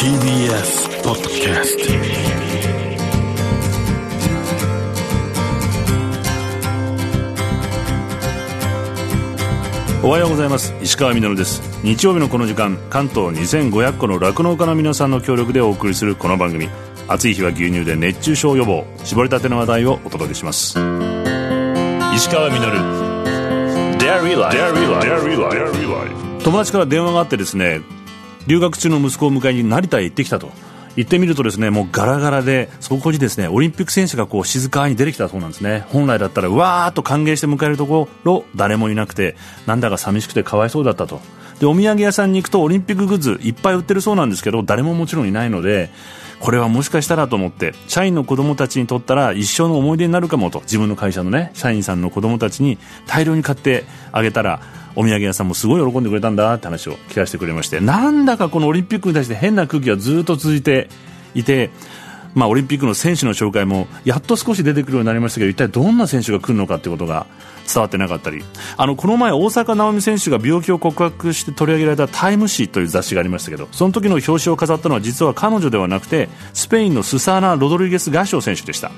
TBS ポッドキャストおはようございます。石川みです。日曜日のこの時間関東2500個の酪農家の皆さんの協力でお送りするこの番組。暑い日は牛乳で熱中症予防。絞りたての話題をお届けします。石川み友達から電話があってですね留学中の息子を迎えに成田へ行ってきたと。行ってみるとですねもうガラガラでそこにですねオリンピック選手がこう静かに出てきたそうなんですね。本来だったらわーっと歓迎して迎えるところ誰もいなくてなんだか寂しくてかわいそうだったと。でお土産屋さんに行くとオリンピックグッズいっぱい売ってるそうなんですけど誰ももちろんいないのでこれはもしかしたらと思って社員の子供たちにとったら一生の思い出になるかもと自分の会社のね社員さんの子供たちに大量に買ってあげたらお土産屋さんもすごい喜んでくれたんだって話を聞かせてくれましてなんだかこのオリンピックに対して変な空気がずっと続いていてまあ、オリンピックの選手の紹介もやっと少し出てくるようになりましたけど一体どんな選手が来るのかということが伝わってなかったり。あのこの前、大坂なおみ選手が病気を告白して取り上げられた「タイム誌」という雑誌がありましたけどその時の表紙を飾ったのは実は彼女ではなくてスペインのスサーナ・ロドリゲス・ガショ選手でした。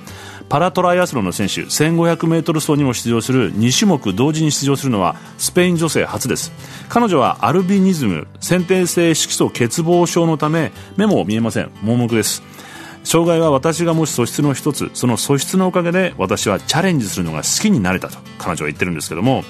パラトライアスロンの選手 1500m 走にも出場する2種目同時に出場するのはスペイン女性初です。彼女はアルビニズム先天性色素欠乏症のため目も見えません。盲目です。障害は私がもし素質の一つその素質のおかげで私はチャレンジするのが好きになれたと。彼女は言ってるんですけども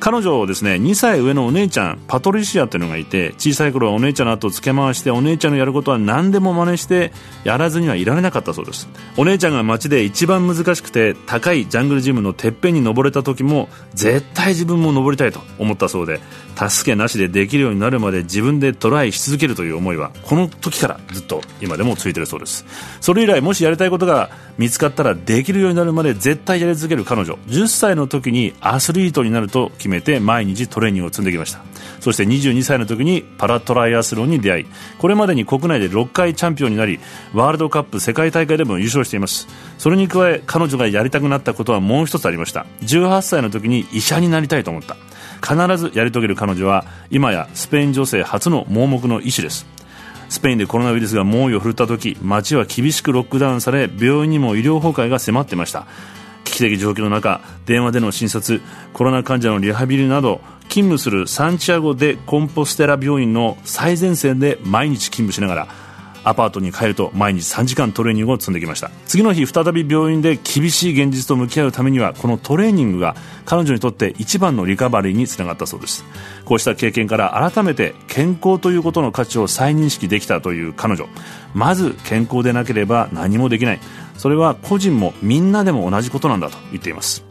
彼女ですね2歳上のお姉ちゃんパトリシアというのがいて小さい頃はお姉ちゃんの後をつけ回してお姉ちゃんのやることは何でも真似してやらずにはいられなかったそうです。お姉ちゃんが街で一番難しくて高いジャングルジムのてっぺんに登れた時も絶対自分も登りたいと思ったそうで助けなしでできるようになるまで自分でトライし続けるという思いはこの時からずっと今でもついてるそうです。それ以来もしやりたいことが見つかったらできるようになるまで絶対やり続ける彼女。10歳の時ににアスリートになると決めて毎日トレーニングを積んできました。そして22歳の時にパラトライアスロンに出会いこれまでに国内で6回チャンピオンになりワールドカップ世界大会でも優勝しています。それに加え彼女がやりたくなったことはもう一つありました。18歳の時に医者になりたいと思った。必ずやり遂げる彼女は今やスペイン女性初の盲目の医師です。スペインでコロナウイルスが猛威を振るった時街は厳しくロックダウンされ病院にも医療崩壊が迫っていました。危機的状況の中電話での診察コロナ患者のリハビリなど勤務するサンチアゴ・デコンポステラ病院の最前線で毎日勤務しながらアパートに帰ると毎日3時間トレーニングを積んできました。次の日再び病院で厳しい現実と向き合うためにはこのトレーニングが彼女にとって一番のリカバリーにつながったそうです。こうした経験から改めて健康ということの価値を再認識できたという彼女。まず健康でなければ何もできない。それは個人もみんなでも同じことなんだと言っています。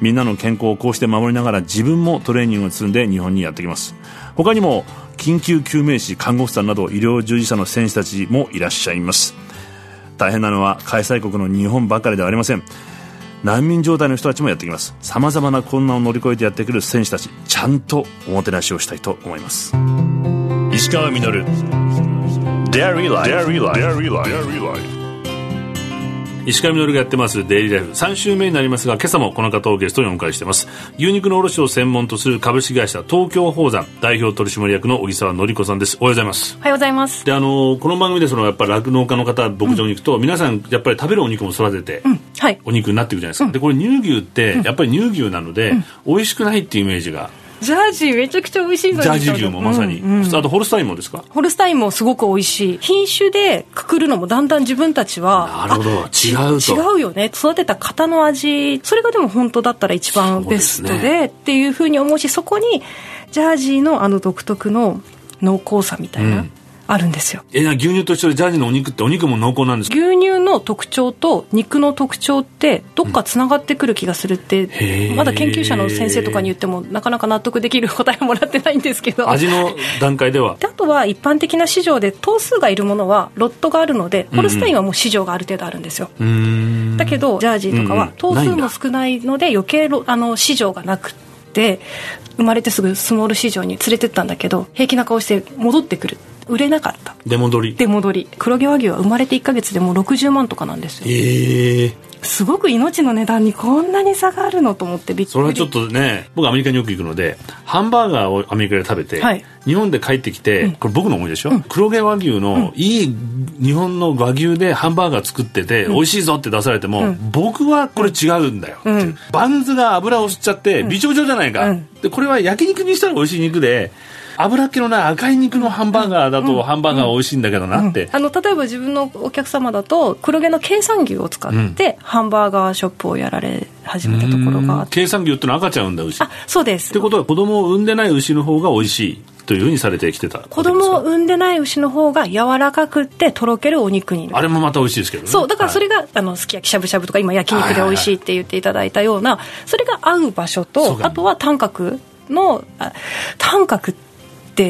みんなの健康をこうして守りながら自分もトレーニングを積んで日本にやってきます。他にも緊急救命士看護婦さんなど医療従事者の選手たちもいらっしゃいます。大変なのは開催国の日本ばかりではありません。難民状態の人たちもやってきます。さまざまな困難を乗り越えてやってくる選手たちちゃんとおもてなしをしたいと思います。石川稔。Dairy Life 石上稔がやってますデイリーライフ3週目になりますが今朝もこの方をゲストにお迎えしています。牛肉の卸を専門とする株式会社東京宝山代表取締役の小木沢典子さんです。おはようございます。おはようございます。であのこの番組でそのやっぱ酪農家の方牧場に行くと、うん、皆さんやっぱり食べるお肉も育てて、うん。はい、お肉になっていくじゃないですか、うん、でこれ乳牛ってやっぱり乳牛なので、美味しくないっていうイメージがジャージーめちゃくちゃ美味しいジャージー牛もまさに、うんうん、あとホルスタインもですか？ホルスタインもすごく美味しい品種でくくるのもだんだん自分たちはなるほど。違うと。違うよね。育てた型の味それがでも本当だったら一番ベストで、ね、っていうふうに思うしそこにジャージーのあの独特の濃厚さみたいな、うんあるんですよ。え牛乳と一緒でジャージのお肉ってお肉も濃厚なんです牛乳の特徴と肉の特徴ってどっかつながってくる気がするって、うん、まだ研究者の先生とかに言ってもなかなか納得できる答えもらってないんですけど。味の段階では？あとは一般的な市場で頭数がいるものはロットがあるのでホルスタインはもう市場がある程度あるんですよ、うん、だけどジャージーとかは頭数も少ないので余計あの市場がなくて生まれてすぐスモール市場に連れてったんだけど平気な顔して戻ってくる売れなかった。出戻り。出戻り。黒毛和牛は生まれて1か月でもう60万とかなんですよ。へえ。すごく命の値段にこんなに差があるのと思ってびっくり。それはちょっとね僕アメリカによく行くのでハンバーガーをアメリカで食べて、はい。日本で帰ってきて、これ僕の思いでしょ、黒毛和牛のいい日本の和牛でハンバーガー作ってて、美味しいぞって出されても、僕はこれ違うんだよっていう、バンズが油を吸っちゃってびちょびちょじゃないか、うん。でこれは焼肉にしたら美味しい肉で油っ気のない赤い肉のハンバーガーだとハンバーガーは美味しいんだけどなって、あの例えば自分のお客様だと黒毛の経産牛を使ってハンバーガーショップをやられ始めたところが計算牛ってのは赤ちゃん産んだ牛。っあそうです。てことは子供を産んでない牛の方が美味しいというふうにされてきてた子供を産んでない牛の方が柔らかくってとろけるお肉になる。あれもまた美味しいですけどね。そうだからそれが、が、あのすき焼きしゃぶしゃぶとか今焼肉で美味しいって言っていただいたようなそれが合う場所とあとは単角のあ単角って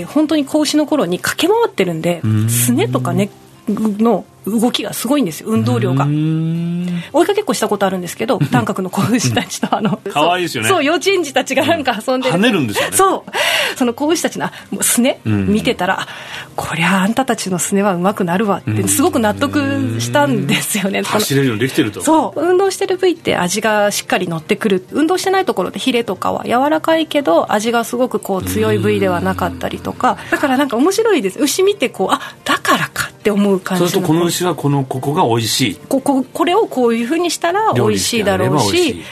本当に子牛の頃に駆け回ってるんですねとかねの動きがすごいんですよ。運動量が。追いかけっこしたことあるんですけど 単角の子牛たちとあの 可愛いですよね。そう幼稚園児たちがなんか遊んで跳ねるんですよね。そう。その子牛たちのすね、ん。見てたらあこりゃあんたたちのすねは上手くなるわってすごく納得したんですよね、走れるようにできてると。そう。運動してる部位って味がしっかり乗ってくる。運動してないところでヒレとかは柔らかいけど味がすごくこう強い部位ではなかったりとか。だからなんか面白いです。牛見てこうあだからかって思う感じの。そうするとこの牛はこのここが美味しい。こここれをこういうふうにしたら美味しい。だろうし。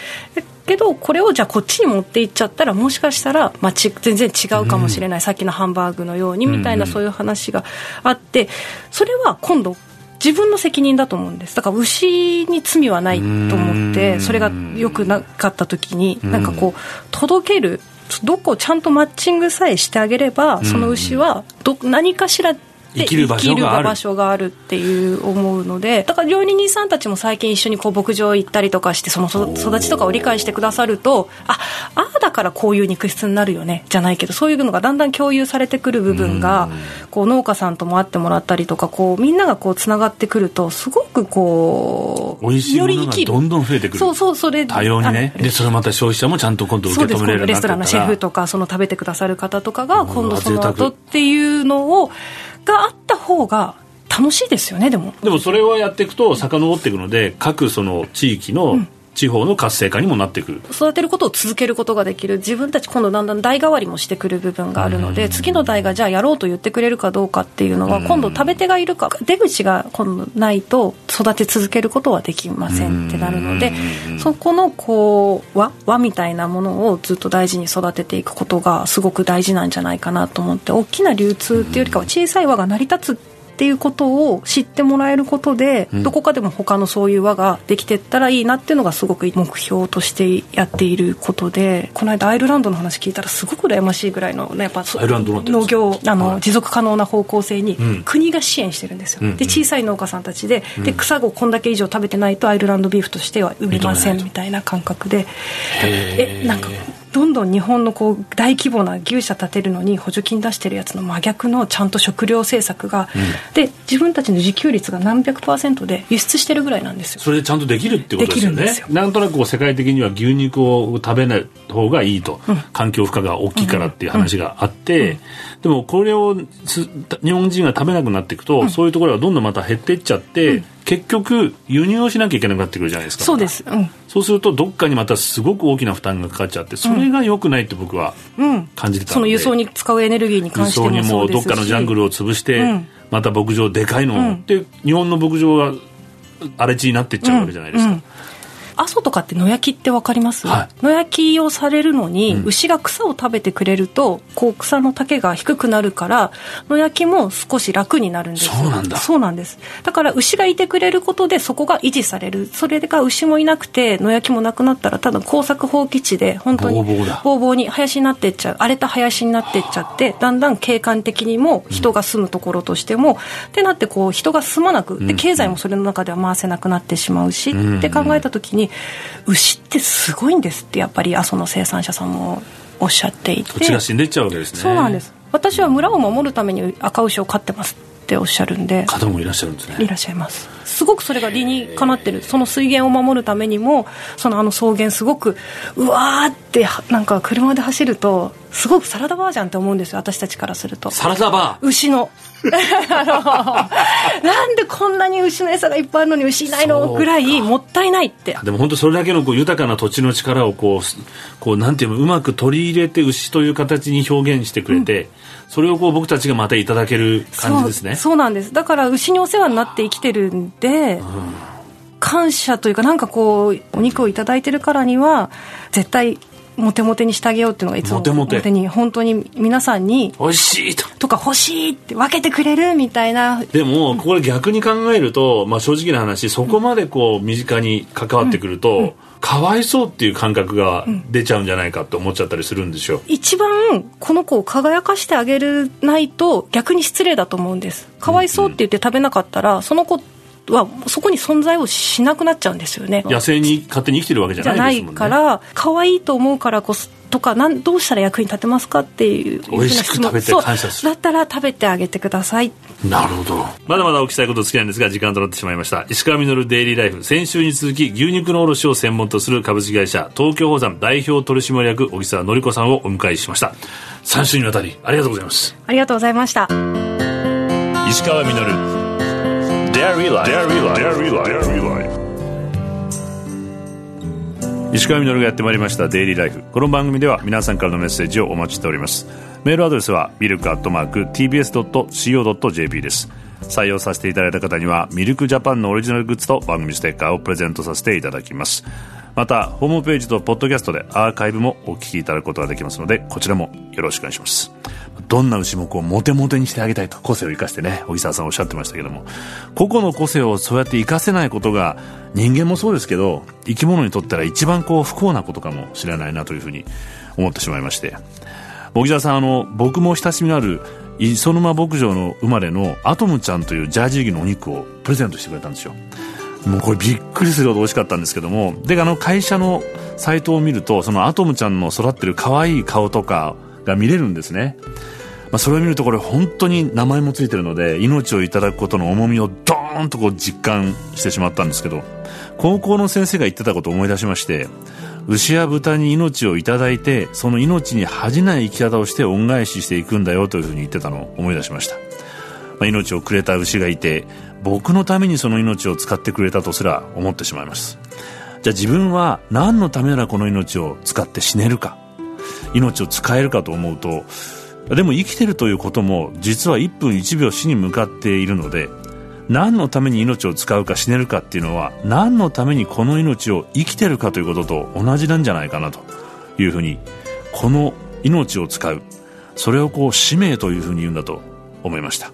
けどこれをじゃあこっちに持っていっちゃったらもしかしたら、まあ、ち全然違うかもしれない、さっきのハンバーグのようにみたいなそういう話があって。それは今度自分の責任だと思うんです。だから牛に罪はないと思ってうん。それが良くなかった時になんかこう届けるどこをちゃんとマッチングさえしてあげればその牛はど何かしらで生きる場所がある場所があるっていう思うのでだから料理人さんたちも最近一緒にこう牧場行ったりとかしてそのそ育ちとかを理解してくださるとあああだからこういう肉質になるよねじゃないけどそういうのがだんだん共有されてくる部分がこう農家さんとも会ってもらったりとかこうみんながこうつながってくるとすごくこう美味しいものがより生きる。どんどん増えてくる。そうそうそれ多様にね。でそれまた消費者もちゃんと今度受そうです。け止めれるレストランのシェフととかその食べてくださる方とかが今度その後っていうのをがあった方が楽しいですよねでも。でもそれをやっていくと遡っていくので各その地域の地方の活性化にもなってくる、育てることを続けることができる。自分たち今度だんだん代替わりもしてくる部分があるので、次の代がじゃあやろうと言ってくれるかどうかっていうのは、今度食べ手がいるか出口が今度ないと育て続けることはできませんってなるので、そこのこう輪輪みたいなものをずっと大事に育てていくことがすごく大事なんじゃないかなと思って大きな流通っていうよりかは小さい輪が成り立つっていうことを知ってもらえることで、どこかでも他のそういう輪ができてったらいいなっていうのがすごく目標としてやっていることでこの間アイルランドの話聞いたらすごく羨ましいぐらいの、ね、やっぱ農業あの、はい。持続可能な方向性にん。国が支援してるんですよ、うん。で小さい農家さんたちで,、で草をこんだけ以上食べてないとアイルランドビーフとしては売れませんみたいな感覚で。えなんかどんどん日本のこう大規模な牛舎建てるのに補助金出してるやつの真逆のちゃんと食料政策が、で自分たちの自給率が何百パーセントで輸出してるぐらいなんですよ。それでちゃんとできるってことですよね。なんとなくこう世界的には牛肉を食べない方がいいと、環境負荷が大きいからっていう話があって、でもこれをす日本人が食べなくなっていくと、そういうところがどんどんまた減っていっちゃって、結局輸入をしなきゃいけなくなってくるじゃないですかそうです。うん。そうするとどっかにまたすごく大きな負担がかかっちゃってそれが良くないって僕はうん。感じてたので、その輸送に使うエネルギーに輸関して送にもそうですし。もどっかのジャングルを潰して、うん。また牧場でかいのを、うん。で日本の牧場が荒れ地になっていっちゃうわけじゃないですか、うん阿蘇とかって野焼きって分かります、は野焼きをされるのに、牛が草を食べてくれるとこう草の丈が低くなるから野焼きも少し楽になるんです。よそうなんだ。そうなんです。だから牛がいてくれることでそこが維持される。それが牛もいなくて野焼きもなくなったらただ耕作放棄地で本当にボーボーだ。ボーボーに林になってっちゃう。荒れた林になってっちゃってだんだん景観的にも人が住むところとしても、ってなってこう人が住まなくで経済もそれの中では回せなくなってしまうし、って考えた時に牛ってすごいんですってやっぱり阿蘇の生産者さんもおっしゃっていて。土地が死んでいっちゃうわけですね。そうなんです。私は村を守るために赤牛を飼ってますっておっしゃるんで。方もいらっしゃるんですね。いらっしゃいます。すごくそれが理にかなってる。その水源を守るためにもそのあの草原すごくうわーってはなんか車で走るとすごくサラダバーじゃんって思うんですよ私たちからすると。サラダバー。牛 の。なんでこんなに牛の餌がいっぱいあるのに牛いないのぐらいもったいないって。でも本当それだけのこう豊かな土地の力をこうこうなんていうのうまく取り入れて牛という形に表現してくれて、うん、それをこう僕たちがまたいただける感じですね。そうなんです。だから牛にお世話になって生きてるんで、うん。感謝というかなんかこうお肉を頂いてるからには絶対モテモテにしてあげようっていうのがいつもモテモテ。に本当に皆さんに欲しいと。とか欲しいって分けてくれるみたいな。でもこれ逆に考えると、まあ、正直な話そこまでこう身近に関わってくると、うんうん。かわいそうっていう感覚が出ちゃうんじゃないかって思っちゃったりするんですよ、一番この子を輝かしてあげるないと逆に失礼だと思うんです。かわいそうって言って食べなかったら、その子はそこに存在をしなくなっちゃうんですよね。野生に勝手に生きてるわけじゃないですもんね。から可愛いと思うからこそとかなんどうしたら役に立てますかっていう美味しく食べて感謝する。だったら食べてあげてください。なるほど。まだまだお聞きしたいこと尽きないんですが時間となってしまいました。石川稔デイリーライフ先週に続き牛肉の卸を専門とする株式会社東京宝山代表取締役小木沢典子さんをお迎えしました。3週にわたりありがとうございますありがとうございました。石川稔石川稔がやってまいりましたデイリーライフこの番組では皆さんからのメッセージをお待ちしております。メールアドレスはミルクアットマーク TBS.CO.JP です。採用させていただいた方にはミルクジャパンのオリジナルグッズと番組ステッカーをプレゼントさせていただきますまたホームページとポッドキャストでアーカイブもお聞きいただくことができますのでこちらもよろしくお願いします。どんな牛もこうモテモテにしてあげたいと個性を生かしてね小木沢さんおっしゃってましたけども。個々の個性をそうやって生かせないことが人間もそうですけど生き物にとったら一番こう不幸なことかもしれないなというふうに思ってしまいまして。小木沢さんあの僕も親しみのある磯沼牧場の生まれのアトムちゃんというジャージー牛のお肉をプレゼントしてくれたんですよ。もうこれびっくりするほど美味しかったんですけどもであの会社のサイトを見るとそのアトムちゃんの育ってる可愛い顔とかが見れるんですね、まあ、それを見るとこれ本当に名前もついてるので命をいただくことの重みをドーンとこう実感してしまったんですけど高校の先生が言ってたことを思い出しまして牛や豚に命をいただいてその命に恥じない生き方をして恩返ししていくんだよというふうに言ってたのを思い出しました、まあ、命をくれた牛がいて僕のためにその命を使ってくれたとすら思ってしまいます。じゃあ自分は何のためならこの命を使って死ねるか？命を使えるかと思うとでも生きてるということも実は1分1秒死に向かっているので何のために命を使うか死ねるかっていうのは何のためにこの命を生きてるかということと同じなんじゃないかなというふうにこの命を使うそれをこう使命というふうに言うんだと思いました。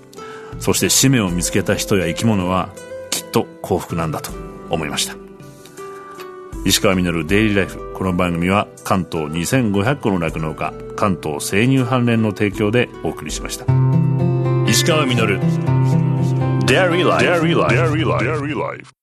そして使命を見つけた人や生き物はきっと幸福なんだと思いました石川稔デイリーライフこの番組は関東2500個の酪農家関東生乳関連の提供でお送りしました石川稔 Dairy Life. Dairy Life. Dairy Life.